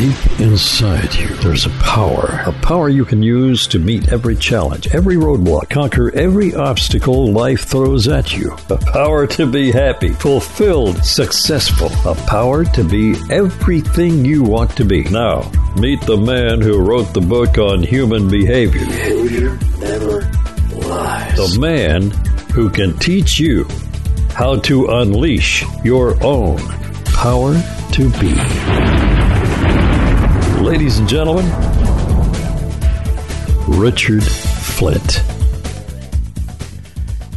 Deep inside you, there's a power. A power you can use to meet every challenge, every roadblock, conquer every obstacle life throws at you. A power to be happy, fulfilled, successful. A power to be everything you want to be. Now, meet the man who wrote the book on human behavior. Behavior never lies. The man who can teach you how to unleash your own power to be. Ladies and gentlemen, Richard Flint.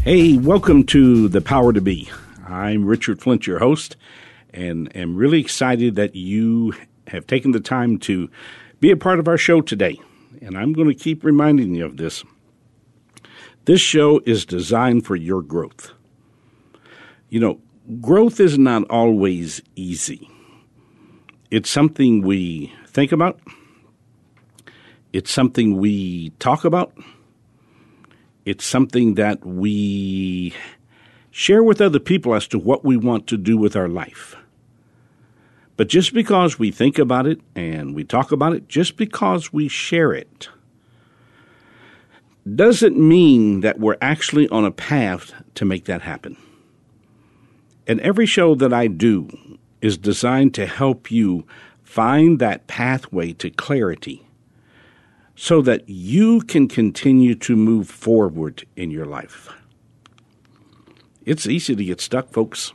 Hey, welcome to The Power to Be. I'm Richard Flint, your host, and am really excited that you have taken the time to be a part of our show today. And I'm going to keep reminding you of this. This show is designed for your growth. You know, growth is not always easy. It's something we think about, it's something we talk about, it's something that we share with other people as to what we want to do with our life. But just because we think about it and we talk about it, just because we share it, doesn't mean that we're actually on a path to make that happen. And every show that I do is designed to help you find that pathway to clarity so that you can continue to move forward in your life. It's easy to get stuck, folks.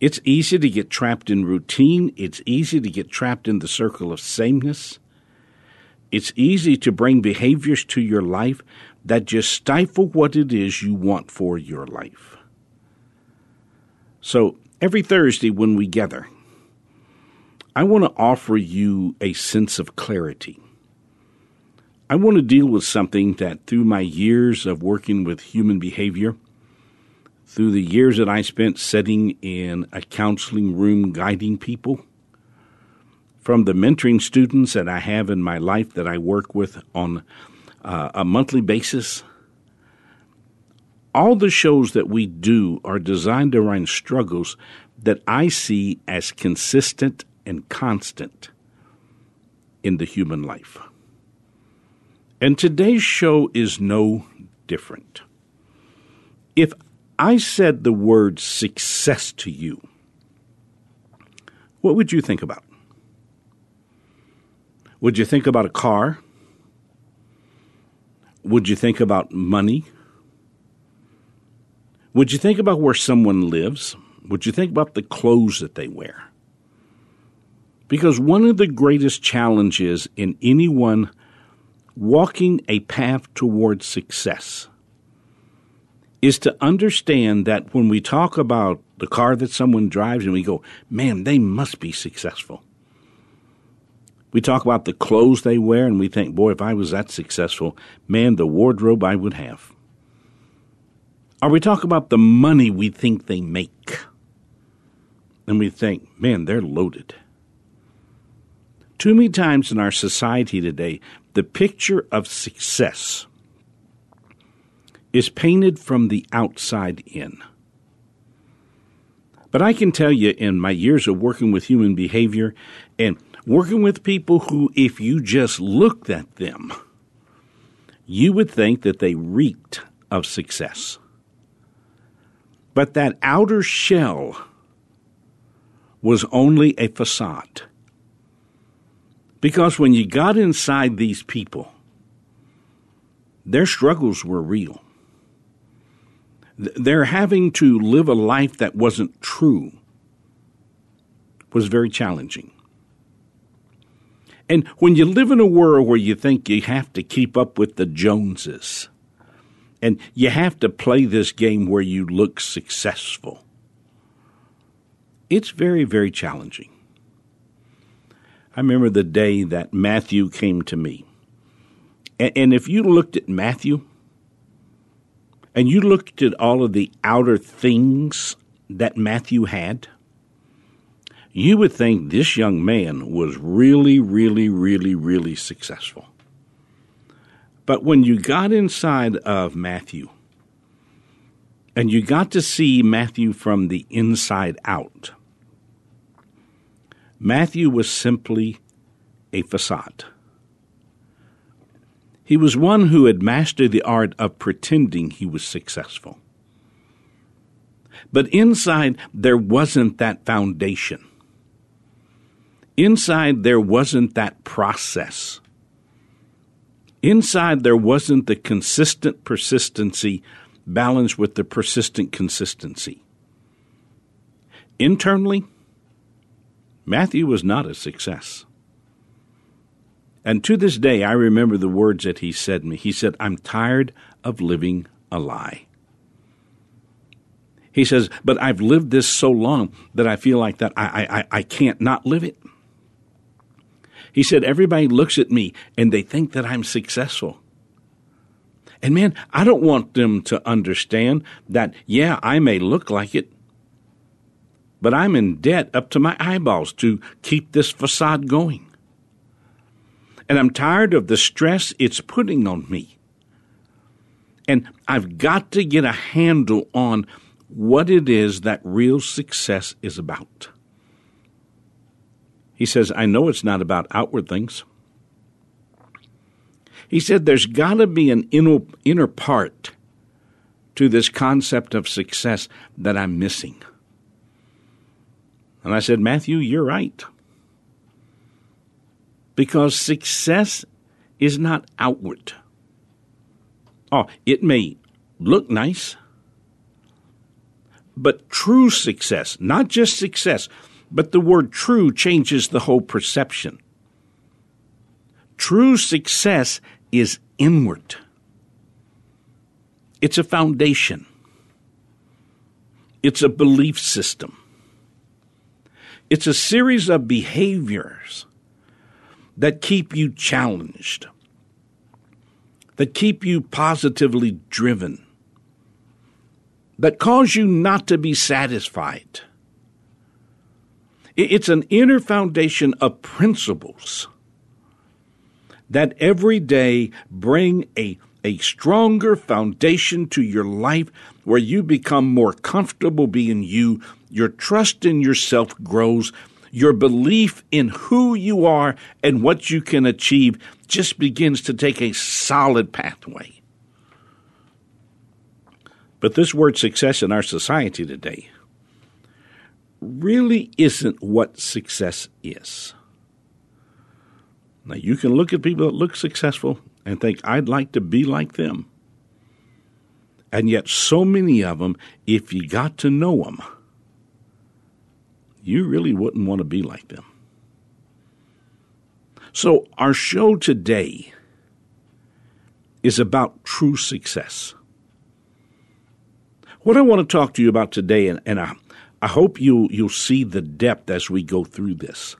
It's easy to get trapped in routine. It's easy to get trapped in the circle of sameness. It's easy to bring behaviors to your life that just stifle what it is you want for your life. So, every Thursday when we gather, I want to offer you a sense of clarity. I want to deal with something that through my years of working with human behavior, through the years that I spent sitting in a counseling room guiding people, from the mentoring students that I have in my life that I work with on uh, a monthly basis, all the shows that we do are designed around struggles that I see as consistent and constant in the human life. And today's show is no different. If I said the word success to you, what would you think about? Would you think about a car? Would you think about money? Would you think about where someone lives? Would you think about the clothes that they wear? Because one of the greatest challenges in anyone walking a path towards success is to understand that when we talk about the car that someone drives and we go, man, they must be successful. We talk about the clothes they wear and we think, boy, if I was that successful, man, the wardrobe I would have. Or we talk about the money we think they make. And we think, man, they're loaded. Too many times in our society today, the picture of success is painted from the outside in. But I can tell you, in my years of working with human behavior and working with people who, if you just looked at them, you would think that they reeked of success. But that outer shell was only a facade. Because when you got inside these people, their struggles were real. Their having to live a life that wasn't true was very challenging. And when you live in a world where you think you have to keep up with the Joneses, and you have to play this game where you look successful, it's very, very challenging. I remember the day that Matthew came to me. And if you looked at Matthew and you looked at all of the outer things that Matthew had, you would think this young man was really, really, really, really successful. But when you got inside of Matthew and you got to see Matthew from the inside out, Matthew was simply a facade. He was one who had mastered the art of pretending he was successful. But inside, there wasn't that foundation. Inside, there wasn't that process. Inside, there wasn't the consistent persistency balanced with the persistent consistency. Internally, Matthew was not a success. And to this day, I remember the words that he said to me. He said, I'm tired of living a lie. He says, but I've lived this so long that I feel like that I, I, I can't not live it. He said, everybody looks at me and they think that I'm successful. And man, I don't want them to understand that, yeah, I may look like it, but I'm in debt up to my eyeballs to keep this facade going. And I'm tired of the stress it's putting on me. And I've got to get a handle on what it is that real success is about. He says, I know it's not about outward things. He said, there's got to be an inner, inner part to this concept of success that I'm missing. And I said, Matthew, you're right. Because success is not outward. Oh, it may look nice, but true success, not just success, but the word true changes the whole perception. True success is inward. It's a foundation. It's a belief system. It's a series of behaviors that keep you challenged, that keep you positively driven, that cause you not to be satisfied. It's an inner foundation of principles that every day bring a, a stronger foundation to your life where you become more comfortable being you, your trust in yourself grows, your belief in who you are and what you can achieve just begins to take a solid pathway. But this word success in our society today really isn't what success is. Now, you can look at people that look successful and think, I'd like to be like them. And yet, so many of them, if you got to know them, you really wouldn't want to be like them. So, our show today is about true success. What I want to talk to you about today, and, and I, I hope you, you'll see the depth as we go through this.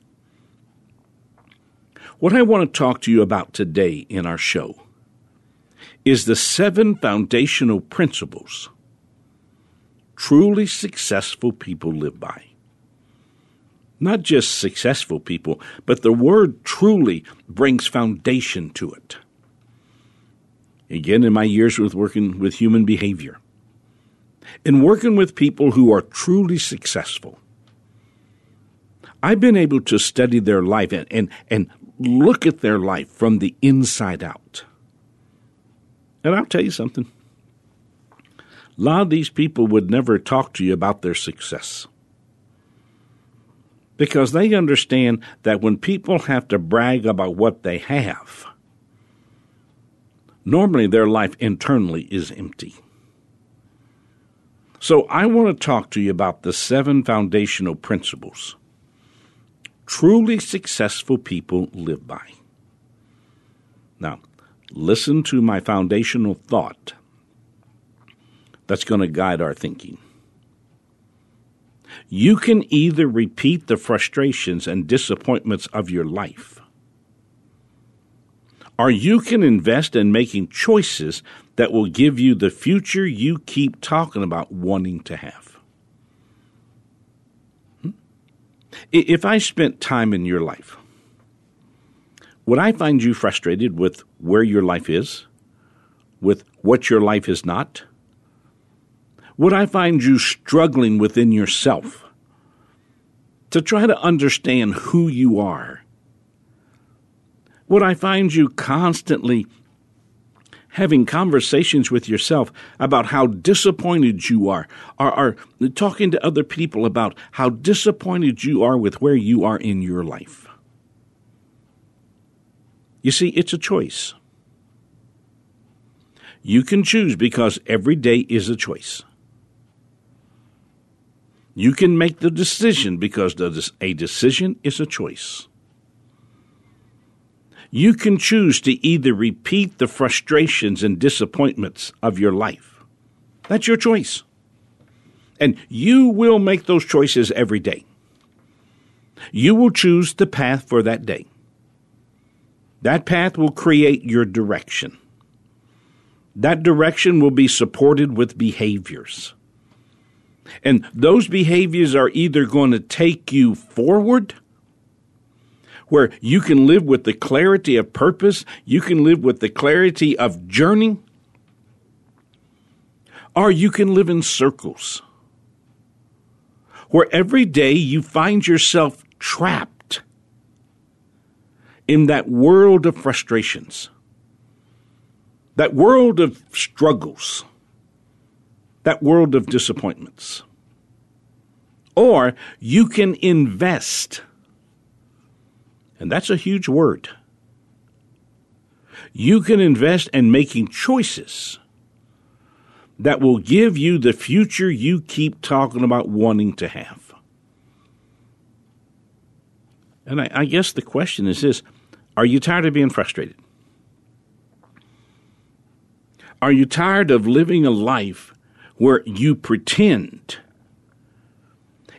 What I want to talk to you about today in our show is the seven foundational principles truly successful people live by. Not just successful people, but the word truly brings foundation to it. Again, in my years with working with human behavior, in working with people who are truly successful, I've been able to study their life and, and, and look at their life from the inside out. And I'll tell you something. A lot of these people would never talk to you about their success. Because they understand that when people have to brag about what they have, normally their life internally is empty. So I want to talk to you about the seven foundational principles truly successful people live by. Now, listen to my foundational thought that's going to guide our thinking. You can either repeat the frustrations and disappointments of your life, or you can invest in making choices that will give you the future you keep talking about wanting to have. Hmm? If I spent time in your life, would I find you frustrated with where your life is, with what your life is not? Would I find you struggling within yourself to try to understand who you are? Would I find you constantly having conversations with yourself about how disappointed you are, or, or talking to other people about how disappointed you are with where you are in your life? You see, it's a choice. You can choose because every day is a choice. You can make the decision because a decision is a choice. You can choose to either repeat the frustrations and disappointments of your life. That's your choice. And you will make those choices every day. You will choose the path for that day. That path will create your direction. That direction will be supported with behaviors. And those behaviors are either going to take you forward, where you can live with the clarity of purpose, you can live with the clarity of journey, or you can live in circles, where every day you find yourself trapped in that world of frustrations, that world of struggles that world of disappointments. Or you can invest. And that's a huge word. You can invest in making choices that will give you the future you keep talking about wanting to have. And I, I, guess the question is this Are you tired of being frustrated? Are you tired of living a life where you pretend.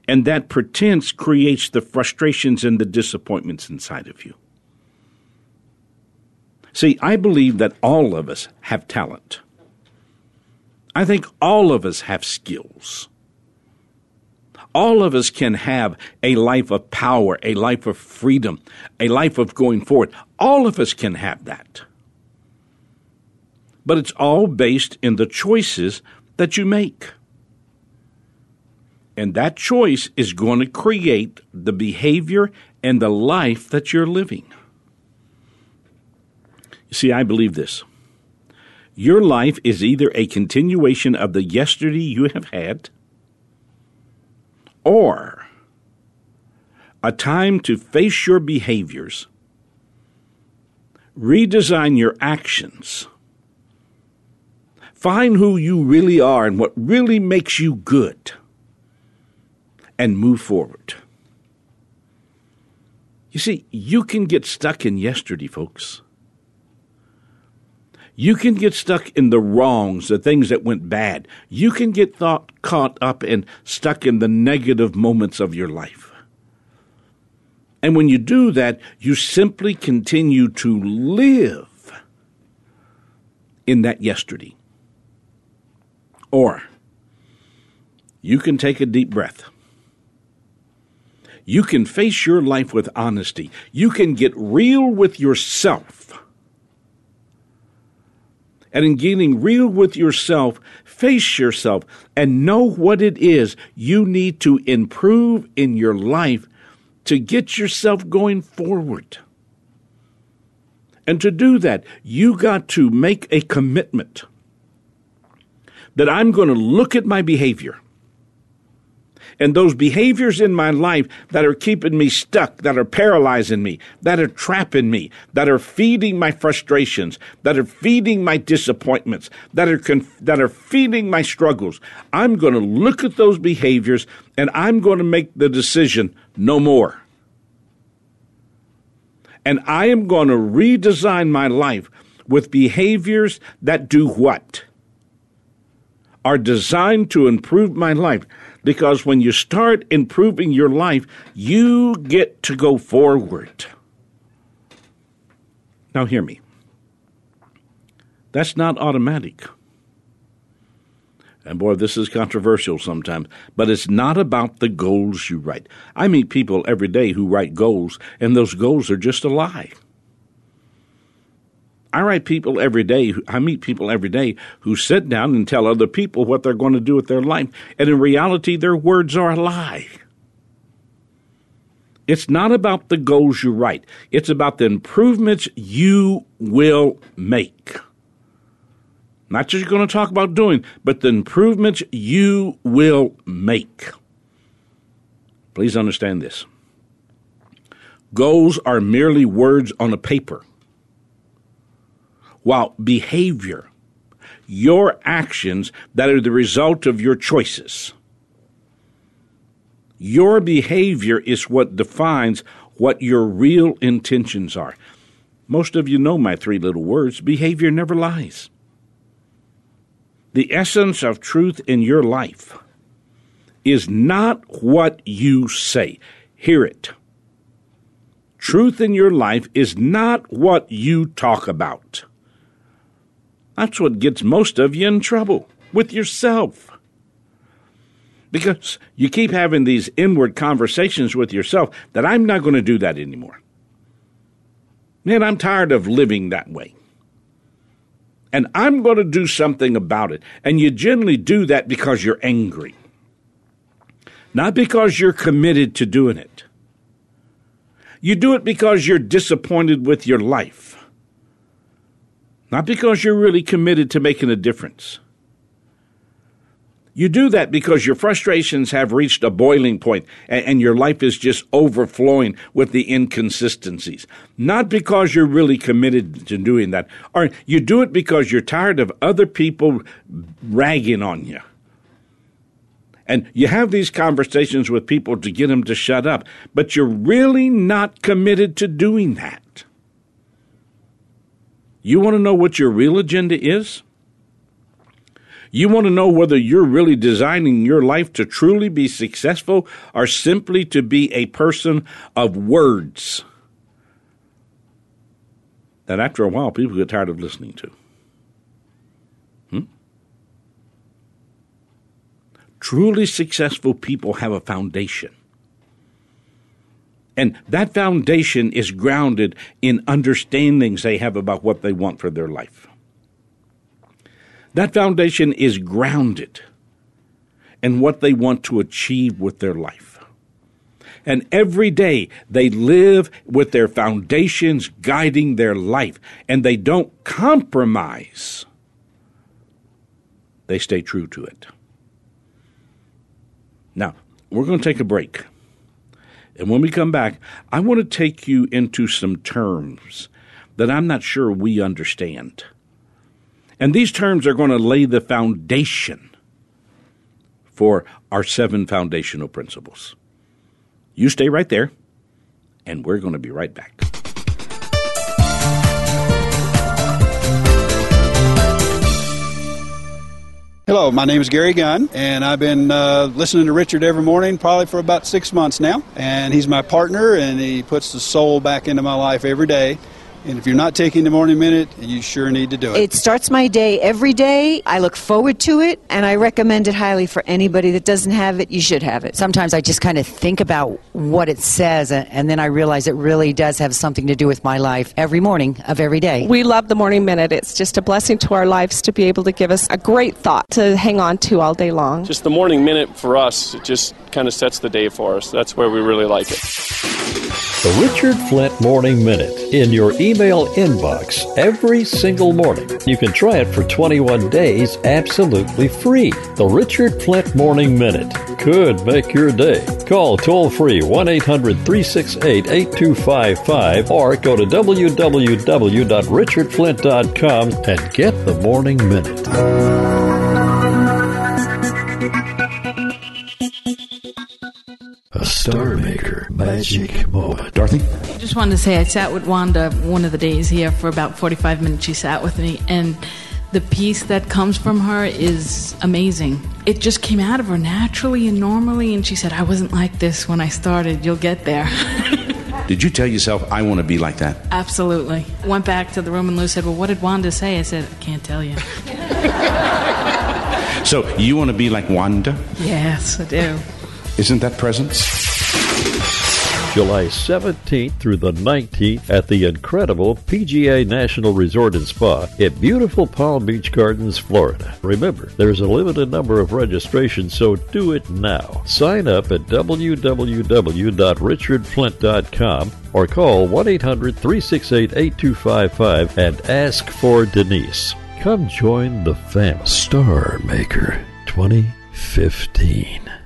And that pretense creates the frustrations and the disappointments inside of you. See, I believe that all of us have talent. I think all of us have skills. All of us can have a life of power, a life of freedom, a life of going forward. All of us can have that. But it's all based in the choices that you make. And that choice is going to create the behavior and the life that you're living. You see, I believe this. Your life is either a continuation of the yesterday you have had or a time to face your behaviors, redesign your actions, Find who you really are and what really makes you good and move forward. You see, you can get stuck in yesterday, folks. You can get stuck in the wrongs, the things that went bad. You can get thought, caught up and stuck in the negative moments of your life. And when you do that, you simply continue to live in that yesterday. Or you can take a deep breath. You can face your life with honesty. You can get real with yourself. And in getting real with yourself, face yourself and know what it is you need to improve in your life to get yourself going forward. And to do that, you got to make a commitment that I'm going to look at my behavior and those behaviors in my life that are keeping me stuck, that are paralyzing me, that are trapping me, that are feeding my frustrations, that are feeding my disappointments, that are conf- that are feeding my struggles. I'm going to look at those behaviors and I'm going to make the decision no more. And I am going to redesign my life with behaviors that do what? Are designed to improve my life. Because when you start improving your life, you get to go forward. Now, hear me. That's not automatic. And boy, this is controversial sometimes, but it's not about the goals you write. I meet people every day who write goals, and those goals are just a lie. I write people every day, I meet people every day who sit down and tell other people what they're going to do with their life, and in reality, their words are a lie. It's not about the goals you write, it's about the improvements you will make. Not just going to talk about doing, but the improvements you will make. Please understand this. Goals are merely words on a paper, while behavior, your actions that are the result of your choices, your behavior is what defines what your real intentions are. Most of you know my three little words behavior never lies. The essence of truth in your life is not what you say. Hear it. Truth in your life is not what you talk about. That's what gets most of you in trouble with yourself. Because you keep having these inward conversations with yourself that I'm not going to do that anymore. Man, I'm tired of living that way and I'm going to do something about it. And you generally do that because you're angry, not because you're committed to doing it. You do it because you're disappointed with your life, not because you're really committed to making a difference. You do that because your frustrations have reached a boiling point and, and, your life is just overflowing with the inconsistencies. Not because you're really committed to doing that. Or you do it because you're tired of other people ragging on you. And you have these conversations with people to get them to shut up, but you're really not committed to doing that. You want to know what your real agenda is? You want to know whether you're really designing your life to truly be successful or simply to be a person of words that after a while people get tired of listening to. Hmm? Truly successful people have a foundation. And that foundation is grounded in understandings they have about what they want for their life. That foundation is grounded in what they want to achieve with their life. And every day they live with their foundations guiding their life, and they don't compromise. They stay true to it. Now, we're going to take a break. And when we come back, I want to take you into some terms that I'm not sure we understand. And these terms are going to lay the foundation for our seven foundational principles. You stay right there, and we're going to be right back. Hello, my name is Gary Gunn, and I've been uh, listening to Richard every morning probably for about six months now. And he's my partner, and he puts the soul back into my life every day. And if you're not taking the morning minute, you sure need to do it. It starts my day every day. I look forward to it, and I recommend it highly for anybody that doesn't have it. You should have it. Sometimes I just kind of think about what it says, and then I realize it really does have something to do with my life every morning of every day. We love the morning minute. It's just a blessing to our lives to be able to give us a great thought to hang on to all day long. Just the morning minute for us, it just kind of sets the day for us. That's where we really like it. The Richard Flint Morning Minute in your email inbox every single morning. You can try it for 21 days absolutely free. The Richard Flint Morning Minute could make your day. Call toll free 1 800 368 8255 or go to www.richardflint.com and get the Morning Minute. Star Maker Magic magic moment. Dorothy? I just wanted to say I sat with Wanda one of the days here for about 45 minutes. She sat with me, and the peace that comes from her is amazing. It just came out of her naturally and normally, and she said, I wasn't like this when I started. You'll get there. Did you tell yourself, I want to be like that? Absolutely. Went back to the room, and Lou said, Well, what did Wanda say? I said, I can't tell you. So, you want to be like Wanda? yes, I do. Isn't that presence? July 17th through the 19th at the incredible PGA National Resort and Spa in beautiful Palm Beach Gardens, Florida. Remember, there's a limited number of registrations, so do it now. Sign up at www.richardflint.com or call 1 800 368 8255 and ask for Denise. Come join the fam Star Maker 2015.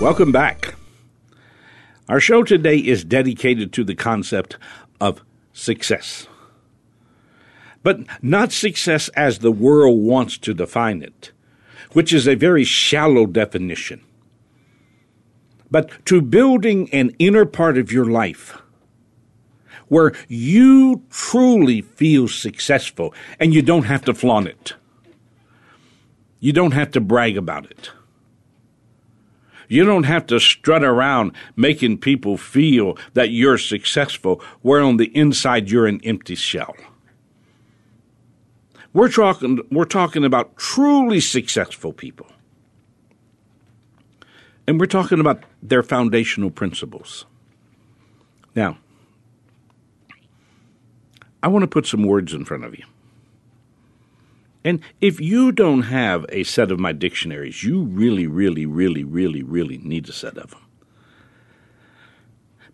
Welcome back. Our show today is dedicated to the concept of success. But not success as the world wants to define it, which is a very shallow definition. But to building an inner part of your life where you truly feel successful and you don't have to flaunt it. You don't have to brag about it. You don't have to strut around making people feel that you're successful, where on the inside you're an empty shell. We're talking, we're talking about truly successful people. And we're talking about their foundational principles. Now, I want to put some words in front of you. And if you don't have a set of my dictionaries, you really, really, really, really, really need a set of them.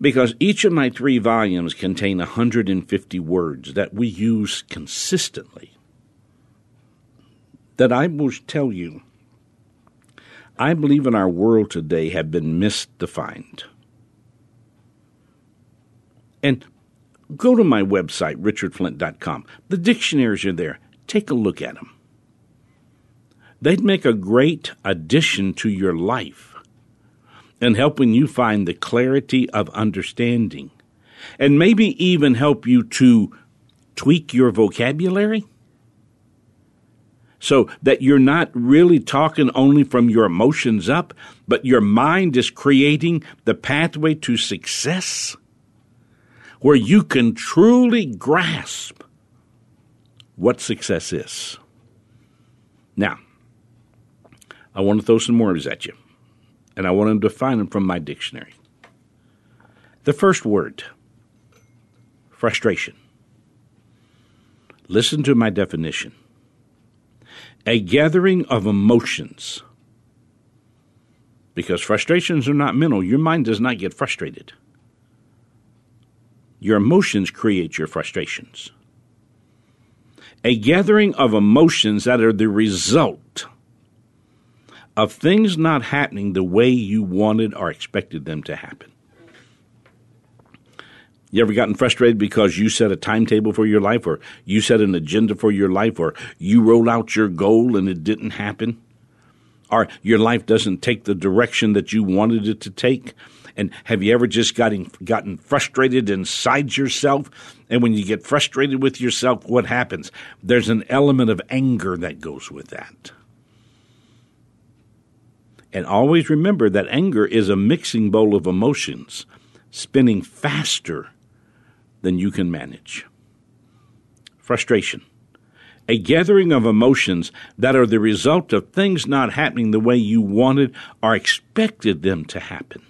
Because each of my three volumes contain 150 words that we use consistently. That I will tell you, I believe in our world today have been misdefined. And go to my website, richardflint.com. The dictionaries are there take a look at them. They'd make a great addition to your life and helping you find the clarity of understanding and maybe even help you to tweak your vocabulary so that you're not really talking only from your emotions up, but your mind is creating the pathway to success where you can truly grasp what success is. Now, I want to throw some words at you, and I want to define them from my dictionary. The first word frustration. Listen to my definition a gathering of emotions. Because frustrations are not mental, your mind does not get frustrated. Your emotions create your frustrations a gathering of emotions that are the result of things not happening the way you wanted or expected them to happen. You ever gotten frustrated because you set a timetable for your life, or you set an agenda for your life, or you roll out your goal and it didn't happen? Or your life doesn't take the direction that you wanted it to take? And have you ever just gotten gotten frustrated inside yourself? And when you get frustrated with yourself, what happens? There's an element of anger that goes with that. And always remember that anger is a mixing bowl of emotions spinning faster than you can manage. Frustration. A gathering of emotions that are the result of things not happening the way you wanted or expected them to happen.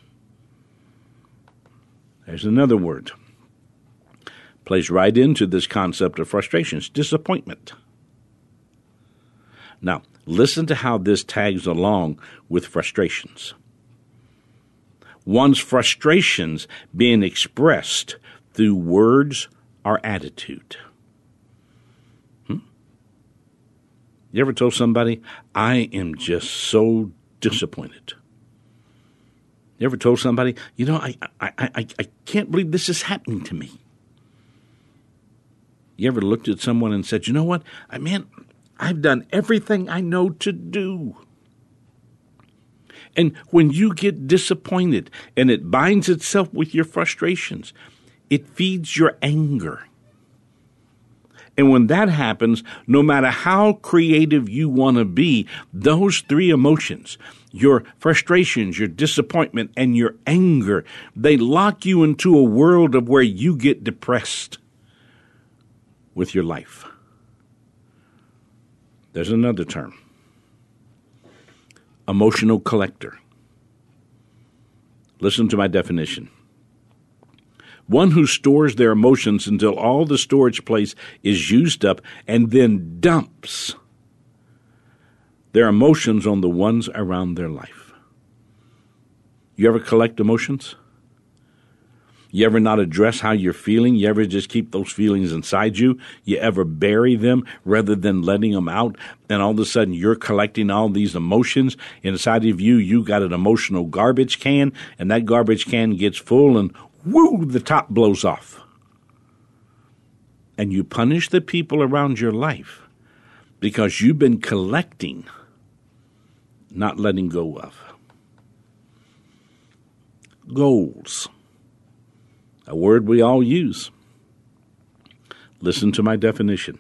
There's another word. Plays right into this concept of frustrations disappointment. Now, listen to how this tags along with frustrations. One's frustrations being expressed through words or attitude. Hmm? You ever told somebody, I am just so disappointed? You ever told somebody, you know, I, I, I, I can't believe this is happening to me? You ever looked at someone and said, you know what? I mean, I've done everything I know to do. And when you get disappointed and it binds itself with your frustrations, it feeds your anger. And when that happens, no matter how creative you want to be, those three emotions, your frustrations, your disappointment, and your anger, they lock you into a world of where you get depressed with your life. There's another term emotional collector. Listen to my definition one who stores their emotions until all the storage place is used up and then dumps their emotions on the ones around their life. You ever collect emotions? You ever not address how you're feeling? You ever just keep those feelings inside you? You ever bury them rather than letting them out? And all of a sudden you're collecting all these emotions inside of you. You got an emotional garbage can and that garbage can gets full and whoo, the top blows off. And you punish the people around your life because you've been collecting, not letting go of. Goals a word we all use. Listen to my definition.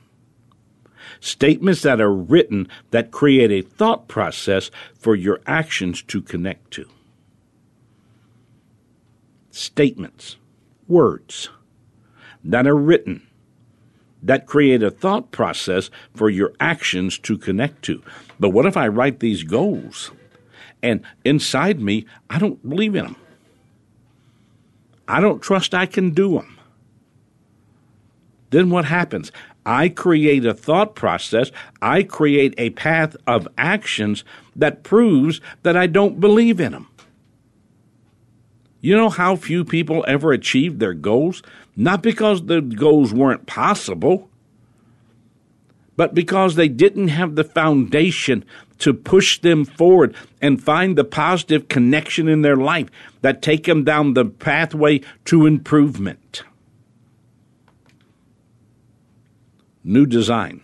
Statements that are written that create a thought process for your actions to connect to. Statements, words that are written that create a thought process for your actions to connect to. But what if I write these goals and inside me, I don't believe in them? I don't trust I can do them. Then what happens? I create a thought process, I create a path of actions that proves that I don't believe in them. You know how few people ever achieve their goals? Not because the goals weren't possible, but because they didn't have the foundation to push them forward and find the positive connection in their life that take them down the pathway to improvement. New design.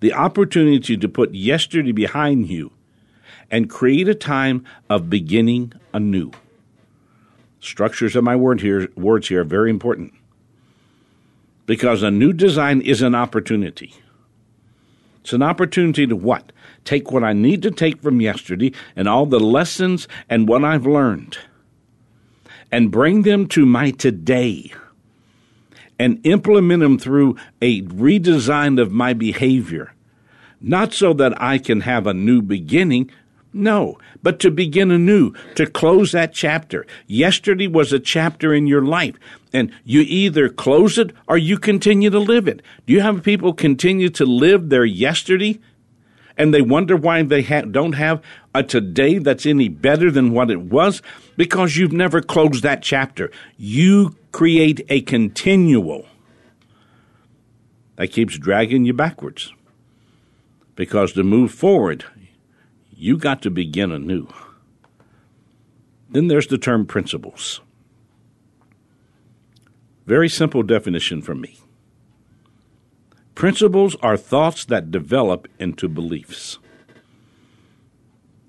The opportunity to put yesterday behind you and create a time of beginning anew. Structures of my word here, words here are very important because a new design is an opportunity. It's an opportunity to what? Take what I need to take from yesterday and all the lessons and what I've learned and bring them to my today and implement them through a redesign of my behavior. Not so that I can have a new beginning, no, but to begin anew, to close that chapter. Yesterday was a chapter in your life, and you either close it or you continue to live it. Do you have people continue to live their yesterday? And they wonder why they ha- don't have a today that's any better than what it was? Because you've never closed that chapter. You create a continual that keeps dragging you backwards. Because to move forward, you got to begin anew. Then there's the term principles. Very simple definition from me. Principles are thoughts that develop into beliefs.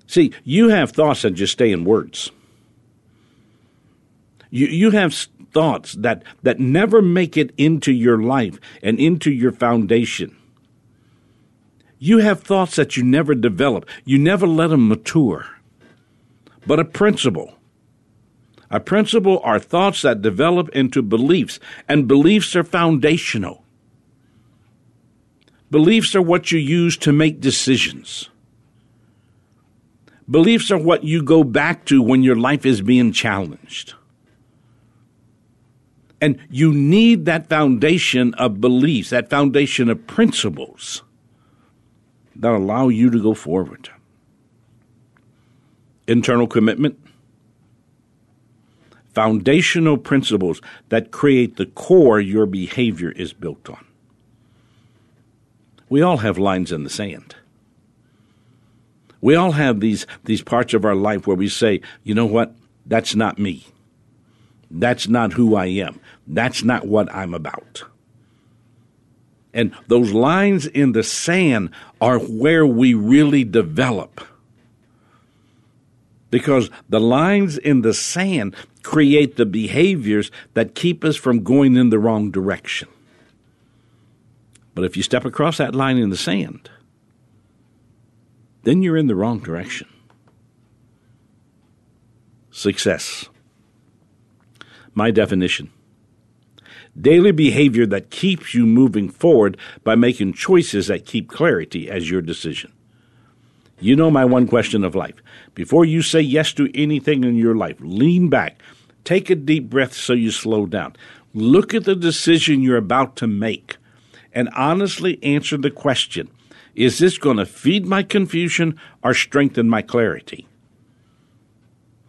See, you have thoughts that just stay in words. You, you have thoughts that, that never make it into your life and into your foundation. You have thoughts that you never develop, you never let them mature. But a principle. A principle are thoughts that develop into beliefs, and beliefs are foundational. Beliefs are what you use to make decisions. Beliefs are what you go back to when your life is being challenged. And you need that foundation of beliefs, that foundation of principles that allow you to go forward. Internal commitment, foundational principles that create the core your behavior is built on. We all have lines in the sand. We all have these, these parts of our life where we say, you know what? That's not me. That's not who I am. That's not what I'm about. And those lines in the sand are where we really develop. Because the lines in the sand create the behaviors that keep us from going in the wrong direction. But if you step across that line in the sand, then you're in the wrong direction. Success. My definition daily behavior that keeps you moving forward by making choices that keep clarity as your decision. You know my one question of life. Before you say yes to anything in your life, lean back, take a deep breath so you slow down. Look at the decision you're about to make and honestly answer the question Is this going to feed my confusion or strengthen my clarity?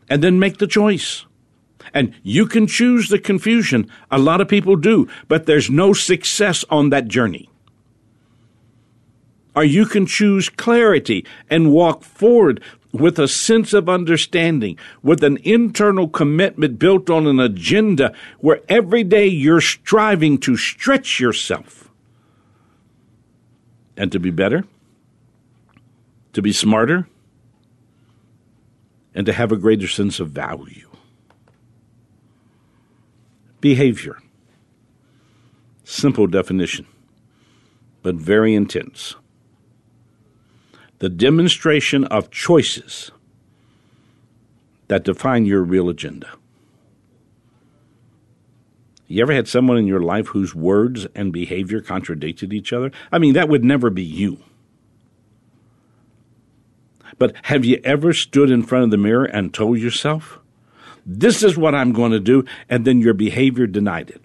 And then make the choice. And you can choose the confusion. A lot of people do, but there's no success on that journey. Or you can choose clarity and walk forward with a sense of understanding, with an internal commitment built on an agenda where every day you're striving to stretch yourself and to be better, to be smarter, and to have a greater sense of value. Behavior. Simple definition, but very intense. The demonstration of choices that define your real agenda. You ever had someone in your life whose words and behavior contradicted each other? I mean, that would never be you. But have you ever stood in front of the mirror and told yourself, this is what I'm going to do, and then your behavior denied it.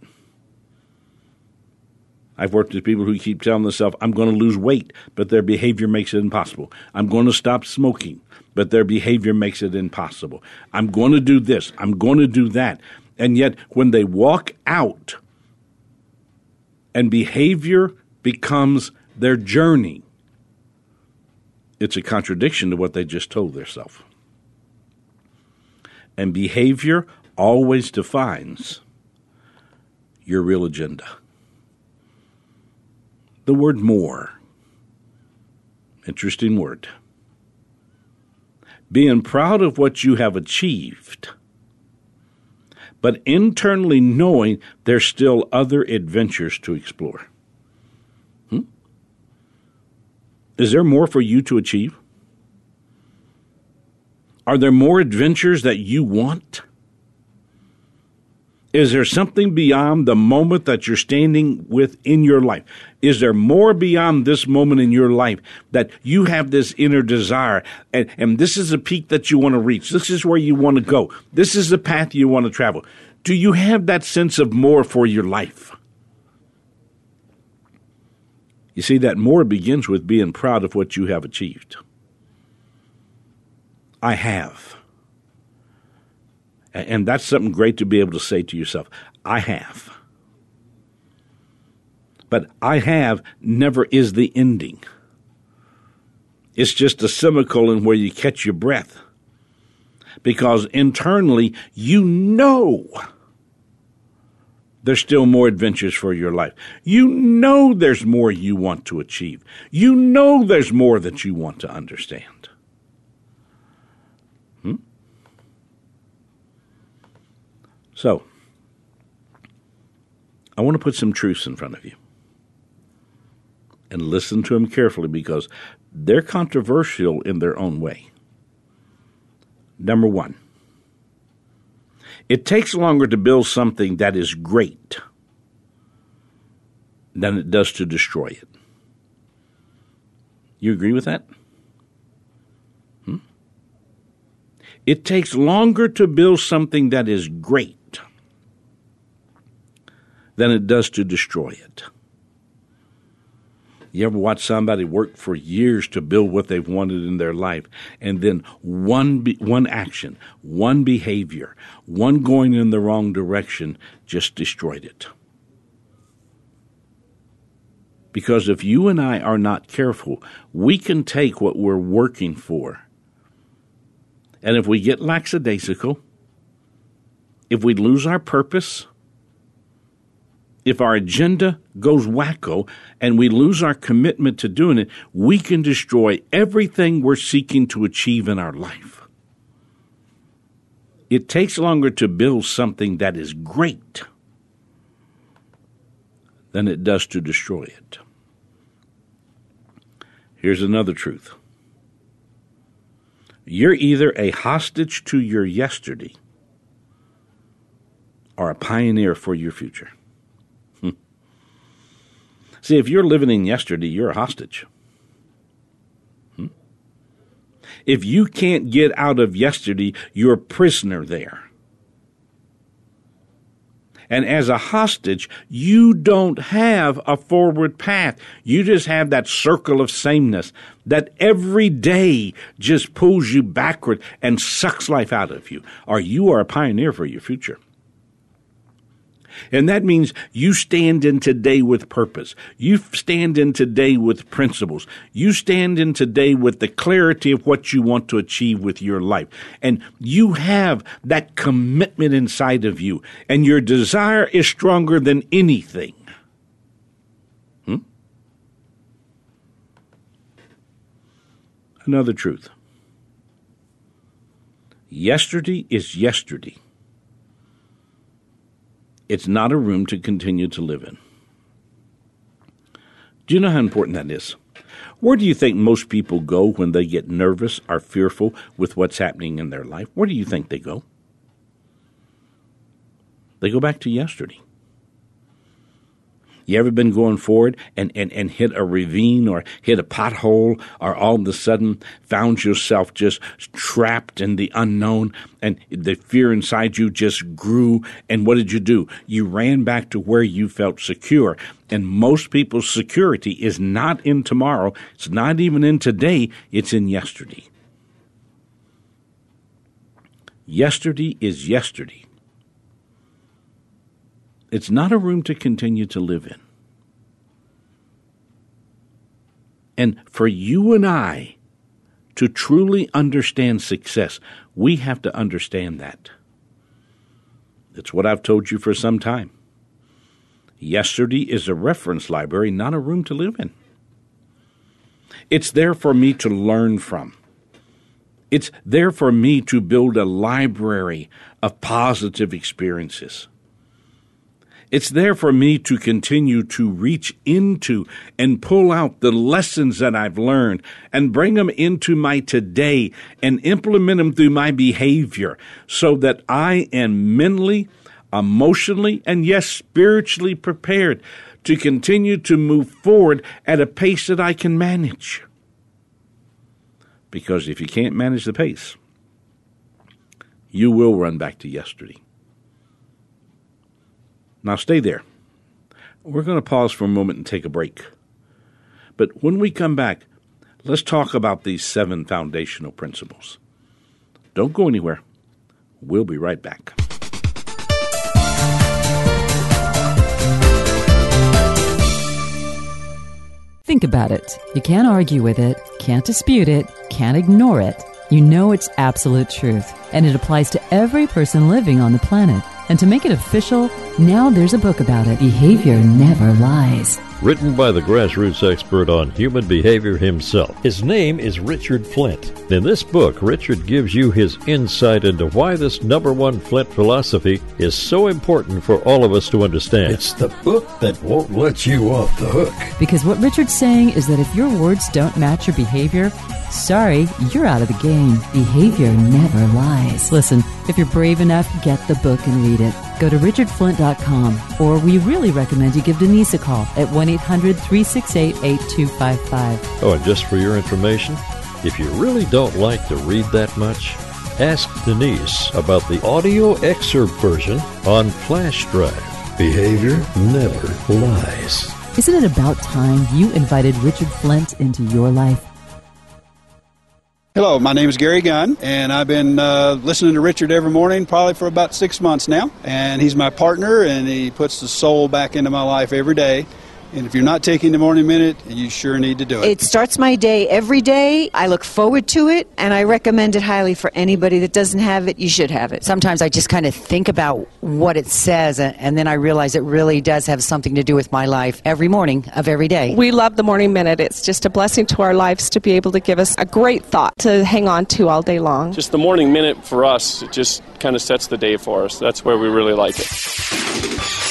I've worked with people who keep telling themselves, I'm going to lose weight, but their behavior makes it impossible. I'm going to stop smoking, but their behavior makes it impossible. I'm going to do this, I'm going to do that. And yet, when they walk out and behavior becomes their journey, it's a contradiction to what they just told themselves and behavior always defines your real agenda. The word more, interesting word. Being proud of what you have achieved, but internally knowing there's still other adventures to explore. Hmm? Is there more for you to achieve? Are there more adventures that you want? Is there something beyond the moment that you're standing with in your life? Is there more beyond this moment in your life that you have this inner desire and, and this is a peak that you want to reach? This is where you want to go. This is the path you want to travel. Do you have that sense of more for your life? You see, that more begins with being proud of what you have achieved. I have. And that's something great to be able to say to yourself. I have. But I have never is the ending. It's just a semicolon where you catch your breath. Because internally, you know there's still more adventures for your life. You know there's more you want to achieve. You know there's more that you want to understand. So, I want to put some truths in front of you. And listen to them carefully because they're controversial in their own way. Number one, it takes longer to build something that is great than it does to destroy it. You agree with that? Hmm? It takes longer to build something that is great than it does to destroy it. You ever watch somebody work for years to build what they've wanted in their life, and then one be, one action, one behavior, one going in the wrong direction just destroyed it? Because if you and I are not careful, we can take what we're working for, and if we get lackadaisical, if we lose our purpose, if our agenda goes wacko and we lose our commitment to doing it, we can destroy everything we're seeking to achieve in our life. It takes longer to build something that is great than it does to destroy it. Here's another truth you're either a hostage to your yesterday or a pioneer for your future. See, if you're living in yesterday, you're a hostage. Hmm. If you can't get out of yesterday, you're a prisoner there. And as a hostage, you don't have a forward path. You just have that circle of sameness that every day just pulls you backward and sucks life out of you. Or you are a pioneer for your future. And that means you stand in today with purpose. You stand in today with principles. You stand in today with the clarity of what you want to achieve with your life. And you have that commitment inside of you. And your desire is stronger than anything. Hmm? Another truth. Yesterday is yesterday it's not a room to continue to live in. Do you know how important that is? Where do you think most people go when they get nervous or fearful with what's happening in their life? Where do you think they go? They go back to yesterday. You ever been going forward and, and, and hit a ravine or hit a pothole or all of a sudden found yourself just trapped in the unknown and the fear inside you just grew? And what did you do? You ran back to where you felt secure. And most people's security is not in tomorrow. It's not even in today. It's in yesterday. Yesterday is yesterday. It's not a room to continue to live in. And for you and I to truly understand success, we have to understand that. It's what I've told you for some time. Yesterday is a reference library, not a room to live in. It's there for me to learn from. It's there for me to build a library of positive experiences. It's there for me to continue to reach into and pull out the lessons that I've learned and bring them into my today and implement them through my behavior so that I am mentally, emotionally, and yes, spiritually prepared to continue to move forward at a pace that I can manage. Because if you can't manage the pace, you will run back to yesterday. Now stay there. We're going to pause for a moment and take a break. But when we come back, let's talk about these seven foundational principles. Don't go anywhere. We'll be right back. Think about it. You can't argue with it, can't dispute it, can't ignore it. You know it's absolute truth, and it applies to every person living on the planet. And to make it official, now there's a book about it. Behavior never lies. Written by the grassroots expert on human behavior himself. His name is Richard Flint. In this book, Richard gives you his insight into why this number one Flint philosophy is so important for all of us to understand. It's the book that won't let you off the hook. Because what Richard's saying is that if your words don't match your behavior, sorry, you're out of the game. Behavior never lies. Listen, if you're brave enough, get the book and read it. Go to richardflint.com, or we really recommend you give Denise a call at 1 800 368 8255. Oh, and just for your information, if you really don't like to read that much, ask Denise about the audio excerpt version on flash drive. Behavior never lies. Isn't it about time you invited Richard Flint into your life? Hello, my name is Gary Gunn, and I've been uh, listening to Richard every morning probably for about six months now. And he's my partner, and he puts the soul back into my life every day. And if you're not taking the morning minute, you sure need to do it. It starts my day every day. I look forward to it, and I recommend it highly for anybody that doesn't have it. You should have it. Sometimes I just kind of think about what it says, and then I realize it really does have something to do with my life every morning of every day. We love the morning minute. It's just a blessing to our lives to be able to give us a great thought to hang on to all day long. Just the morning minute for us, it just kind of sets the day for us. That's where we really like it.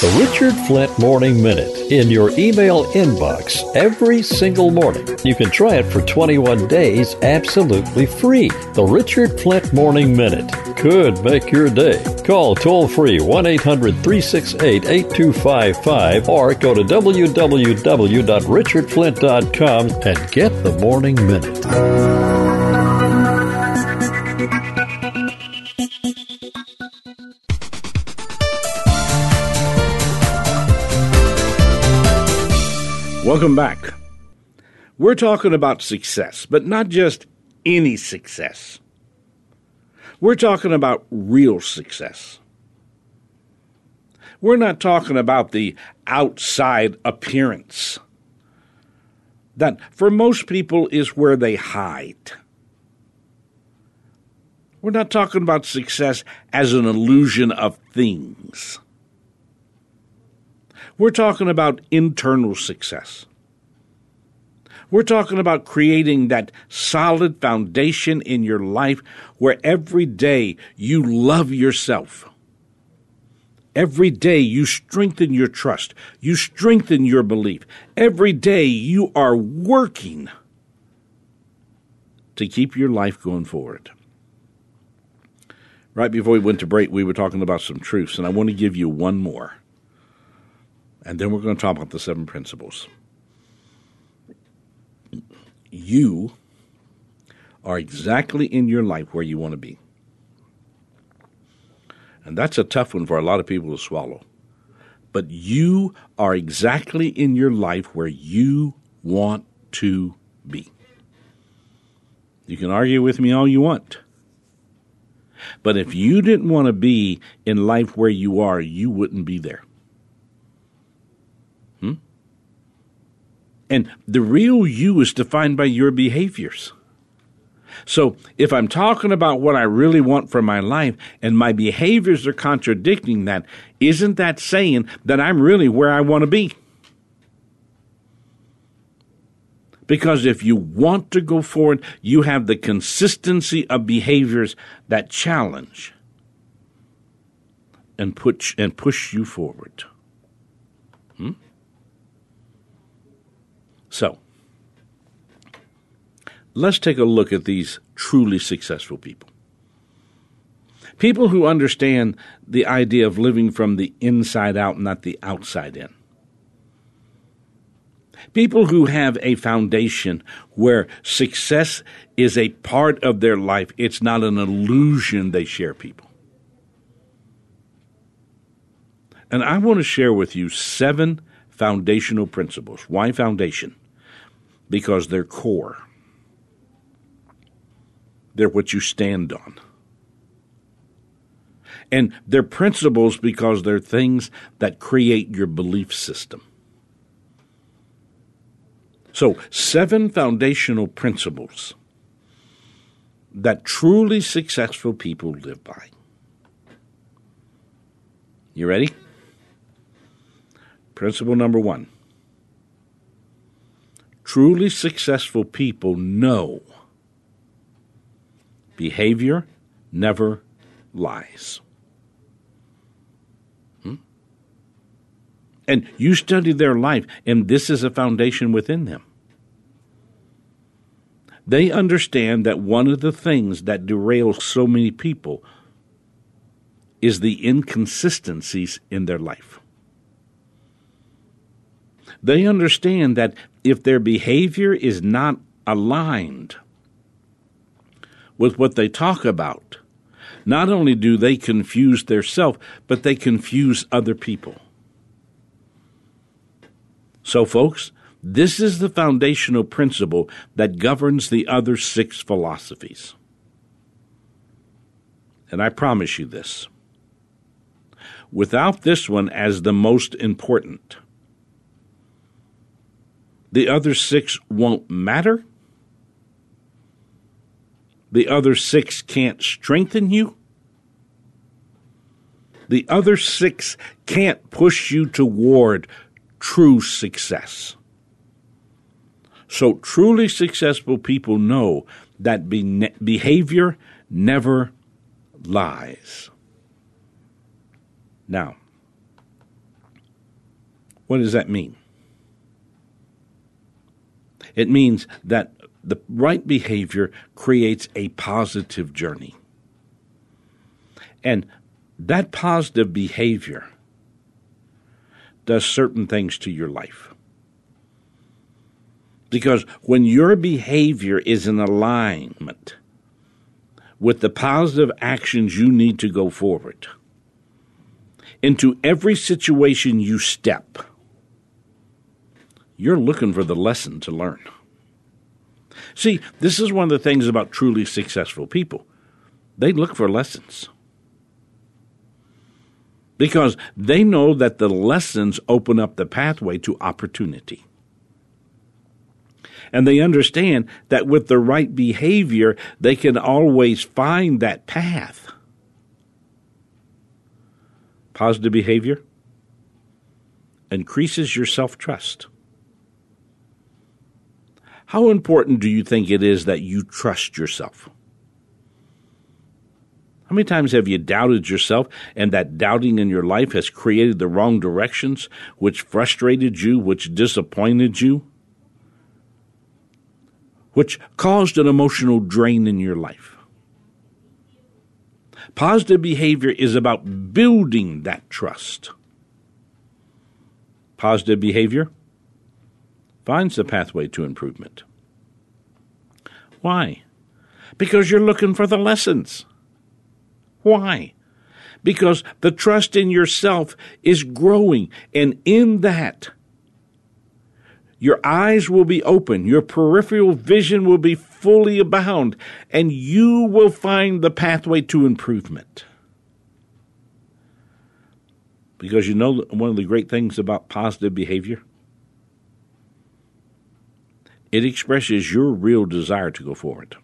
The Richard Flint Morning Minute in your email inbox every single morning. You can try it for 21 days absolutely free. The Richard Flint Morning Minute could make your day. Call toll free 1 800 368 8255 or go to www.richardflint.com and get the Morning Minute. Welcome back. We're talking about success, but not just any success. We're talking about real success. We're not talking about the outside appearance. That, for most people, is where they hide. We're not talking about success as an illusion of things. We're talking about internal success. We're talking about creating that solid foundation in your life where every day you love yourself. Every day you strengthen your trust. You strengthen your belief. Every day you are working to keep your life going forward. Right before we went to break, we were talking about some truths, and I want to give you one more and then we're going to talk about the seven principles. You are exactly in your life where you want to be. And that's a tough one for a lot of people to swallow. But you are exactly in your life where you want to be. You can argue with me all you want. But if you didn't want to be in life where you are, you wouldn't be there. And the real you is defined by your behaviors. So if I'm talking about what I really want for my life and my behaviors are contradicting that, isn't that saying that I'm really where I want to be? Because if you want to go forward, you have the consistency of behaviors that challenge and push and push you forward. So, let's take a look at these truly successful people. People who understand the idea of living from the inside out, not the outside in. People who have a foundation where success is a part of their life, it's not an illusion they share people. And I want to share with you seven foundational principles. Why foundation? Because they're core. They're what you stand on. And they're principles because they're things that create your belief system. So, seven foundational principles that truly successful people live by. You ready? Principle number one truly successful people know behavior never lies. Hmm? And you study their life, and this is a foundation within them. They understand that one of the things that derails so many people is the inconsistencies in their life. They understand that if their behavior is not aligned with what they talk about, not only do they confuse their self, but they confuse other people. So, folks, this is the foundational principle that governs the other six philosophies. And I promise you this without this one as the most important, The other six won't matter? The other six can't strengthen you? The other six can't push you toward true success. So, truly successful people know that be- behavior never lies. Now, what does that mean? It means that the right behavior creates a positive journey. And that positive behavior does certain things to your life. Because when your behavior is in alignment with the positive actions you need to go forward, into every situation you step, you're looking for the lesson to learn. See, this is one of the things about truly successful people. They look for lessons because they know that the lessons open up the pathway to opportunity. And they understand that with the right behavior, they can always find that path. Positive behavior increases your self trust. How important do you think it is that you trust yourself? How many times have you doubted yourself and that doubting in your life has created the wrong directions, which frustrated you, which disappointed you, which caused an emotional drain in your life? Positive behavior is about building that trust. Positive behavior finds the pathway to improvement. Why? Because you're looking for the lessons. Why? Because the trust in yourself is growing, and in that, your eyes will be open, your peripheral vision will be fully abound, and you will find the pathway to improvement. Because you know one of the great things about positive behavior? It expresses your real desire to go forward.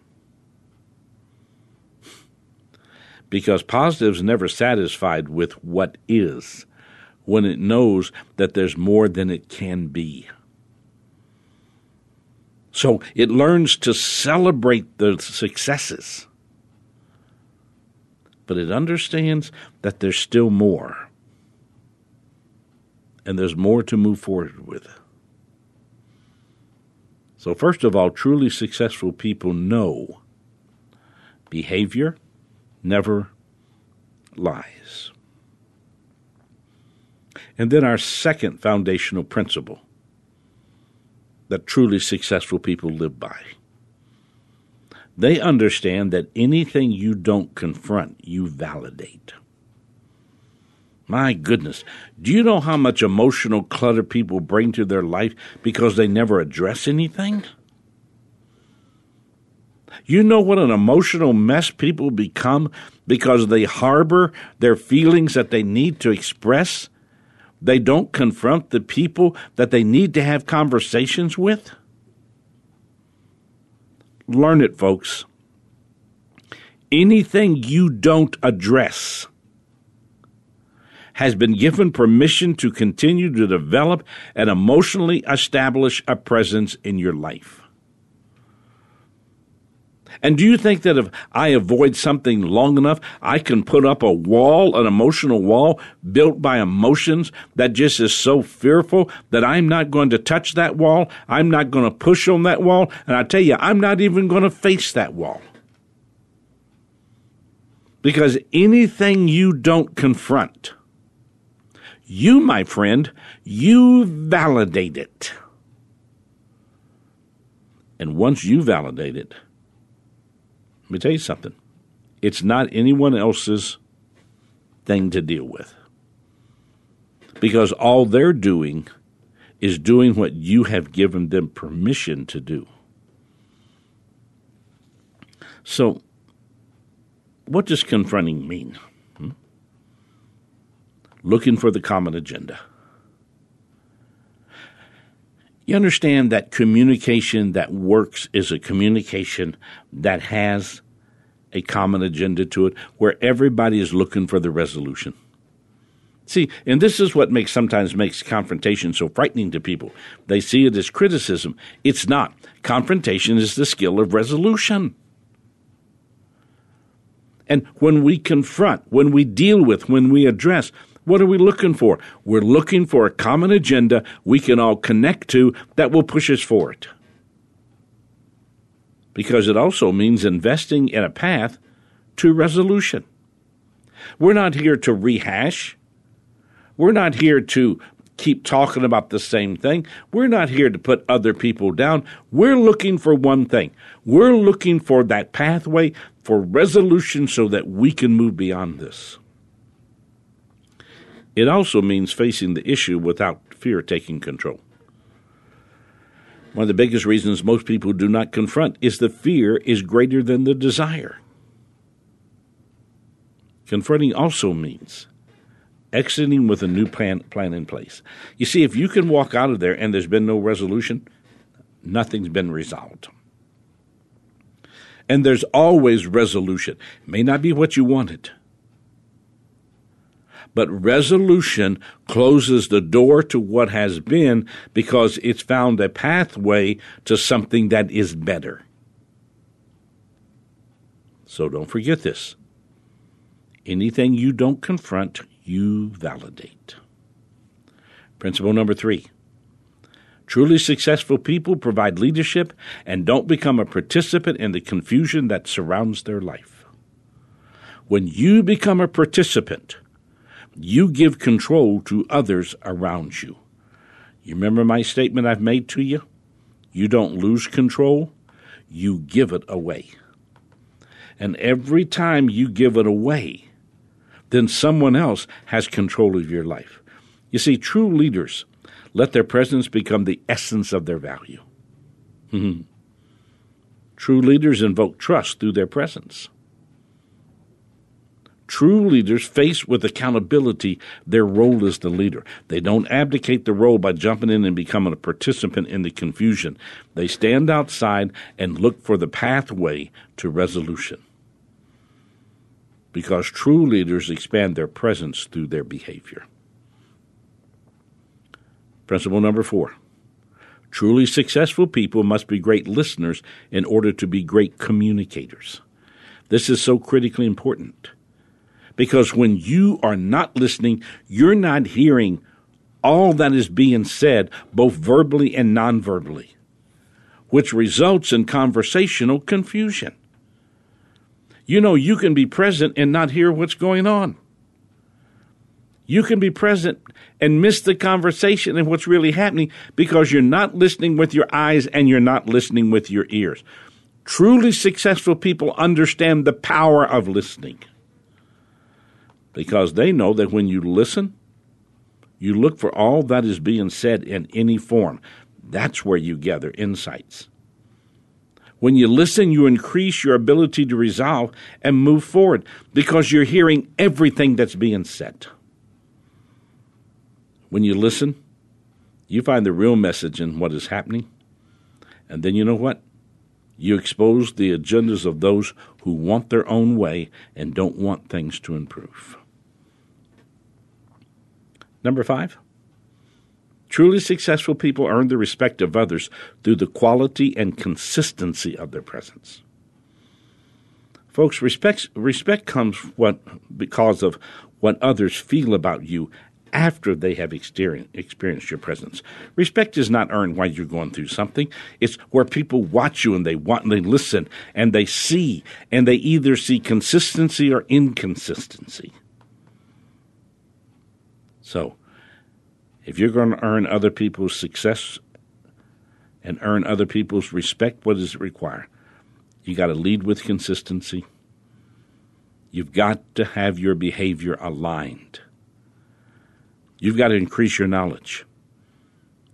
because positive's never satisfied with what is when it knows that there's more than it can be. So it learns to celebrate the successes, but it understands that there's still more. And there's more to move forward with. So, first of all, truly successful people know behavior never lies. And then our second foundational principle that truly successful people live by. They understand that anything you don't confront, you validate. My goodness, do you know how much emotional clutter people bring to their life because they never address anything? You know what an emotional mess people become because they harbor their feelings that they need to express? They don't confront the people that they need to have conversations with? Learn it, folks. Anything you don't address has been given permission to continue to develop and emotionally establish a presence in your life. And do you think that if I avoid something long enough, I can put up a wall, an emotional wall built by emotions that just is so fearful that I'm not going to touch that wall? I'm not going to push on that wall. And I tell you, I'm not even going to face that wall. Because anything you don't confront, you, my friend, you validate it. And once you validate it, let me tell you something. It's not anyone else's thing to deal with. Because all they're doing is doing what you have given them permission to do. So, what does confronting mean? Looking for the common agenda. You understand that communication that works is a communication that has a common agenda to it, where everybody is looking for the resolution. See, and this is what makes sometimes makes confrontation so frightening to people. They see it as criticism. It's not. Confrontation is the skill of resolution. And when we confront, when we deal with, when we address, what are we looking for? We're looking for a common agenda we can all connect to that will push us forward. Because it also means investing in a path to resolution. We're not here to rehash. We're not here to keep talking about the same thing. We're not here to put other people down. We're looking for one thing. We're looking for that pathway for resolution so that we can move beyond this. It also means facing the issue without fear taking control. One of the biggest reasons most people do not confront is the fear is greater than the desire. Confronting also means exiting with a new plan, plan in place. You see, if you can walk out of there and there's been no resolution, nothing's been resolved. And there's always resolution. It may not be what you wanted, but resolution closes the door to what has been because it's found a pathway to something that is better. So don't forget this. Anything you don't confront, you validate. Principle number three truly successful people provide leadership and don't become a participant in the confusion that surrounds their life. When you become a participant, you give control to others around you. You remember my statement I've made to you? You don't lose control, you give it away. And every time you give it away, then someone else has control of your life. You see, true leaders let their presence become the essence of their value. True leaders invoke trust through their presence. True leaders face with accountability their role as the leader. They don't abdicate the role by jumping in and becoming a participant in the confusion. They stand outside and look for the pathway to resolution because true leaders expand their presence through their behavior. Principle number four truly successful people must be great listeners in order to be great communicators. This is so critically important because when you are not listening, you're not hearing all that is being said, both verbally and non verbally, which results in conversational confusion. You know, you can be present and not hear what's going on. You can be present and miss the conversation and what's really happening because you're not listening with your eyes and you're not listening with your ears. Truly successful people understand the power of listening because they know that when you listen, you look for all that is being said in any form. That's where you gather insights. When you listen, you increase your ability to resolve and move forward because you're hearing everything that's being said. When you listen, you find the real message in what is happening. And then you know what? You expose the agendas of those who want their own way and don't want things to improve. Number five, Truly successful people earn the respect of others through the quality and consistency of their presence. Folks, respect, respect comes what, because of what others feel about you after they have experienced your presence. Respect is not earned while you're going through something. It's where people watch you and they want and they listen and they see and they either see consistency or inconsistency. So, if you're going to earn other people's success and earn other people's respect, what does it require? You got to lead with consistency. You've got to have your behavior aligned. You've got to increase your knowledge.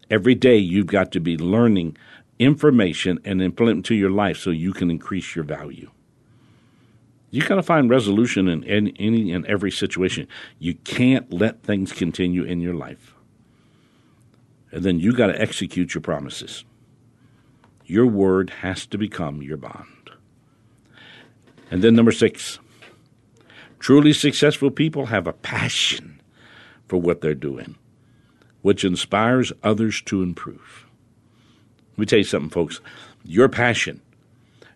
Every day, you've got to be learning information and implement to your life so you can increase your value. You got to find resolution in any, and every situation. You can't let things continue in your life. And then you got to execute your promises. Your word has to become your bond. And then number six, truly successful people have a passion for what they're doing, which inspires others to improve. Let me tell you something, folks. Your passion,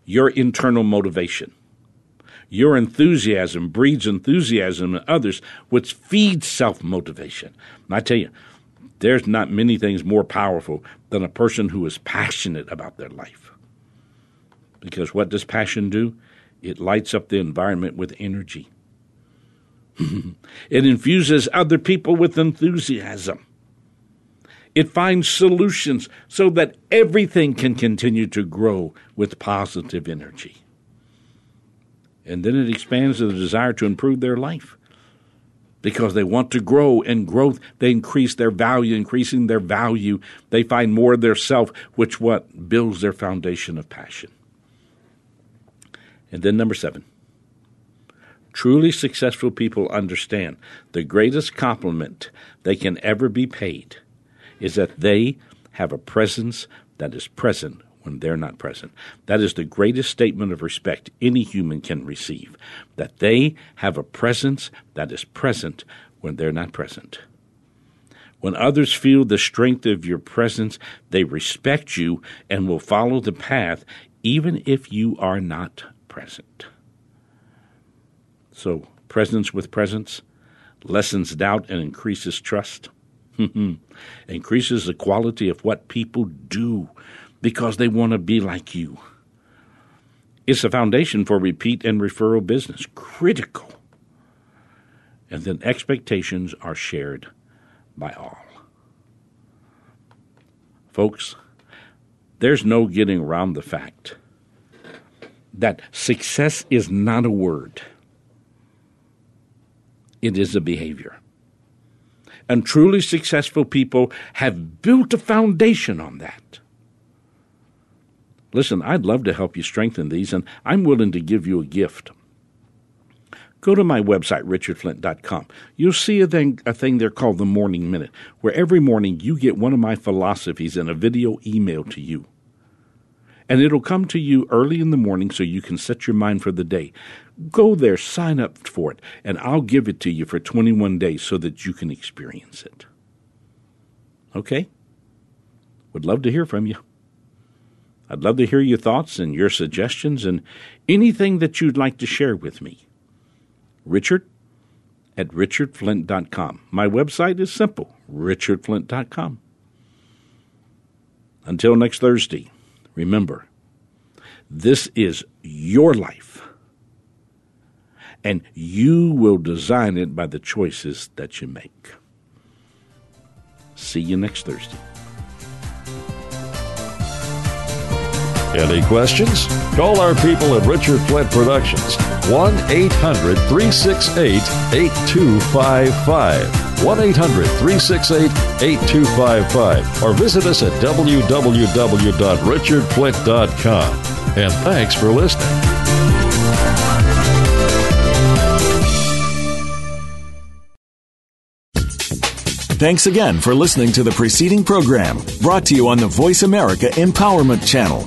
your internal motivation, your enthusiasm breeds enthusiasm in others, which feeds self motivation. I tell you, there's not many things more powerful than a person who is passionate about their life. Because what does passion do? It lights up the environment with energy. it infuses other people with enthusiasm. It finds solutions so that everything can continue to grow with positive energy. And then it expands to the desire to improve their life. Because they want to grow and growth they increase their value. Increasing their value they find more of their self which what builds their foundation of passion. And then number 7 truly successful people understand the greatest compliment they can ever be paid is that they have a presence that is present when they're not present. That is the greatest statement of respect any human can receive, that they have a presence that is present when they're not present. When others feel the strength of your presence, they respect you and will follow the path even if you are not present. So, presence with presence lessens doubt and increases trust. increases the quality of what people do because they want to be like you. It's a foundation for repeat and referral business, critical. And then expectations are shared by all. Folks, there's no getting around the fact that success is not a word, it is a behavior. And truly successful people have built a foundation on that. Listen, I'd love to help you strengthen these, and I'm willing to give you a gift. Go to my website, richardflint.com. You'll see a thing, a thing there called the Morning Minute, where every morning you get one of my philosophies in a video email to you. And it'll come to you early in the morning so you can set your mind for the day. Go there, sign up for it, and I'll give it to you for 21 days so that you can experience it. Okay? Would love to hear from you. I'd love to hear your thoughts and your suggestions and anything that you'd like to share with me. Richard at richardflint.com. My website is simple richardflint.com. Until next Thursday, remember, this is your life, and you will design it by the choices that you make. See you next Thursday. Any questions? Call our people at Richard Flint Productions. 1 800 368 8255. 1 800 368 8255. Or visit us at www.richardflint.com. And thanks for listening. Thanks again for listening to the preceding program brought to you on the Voice America Empowerment Channel.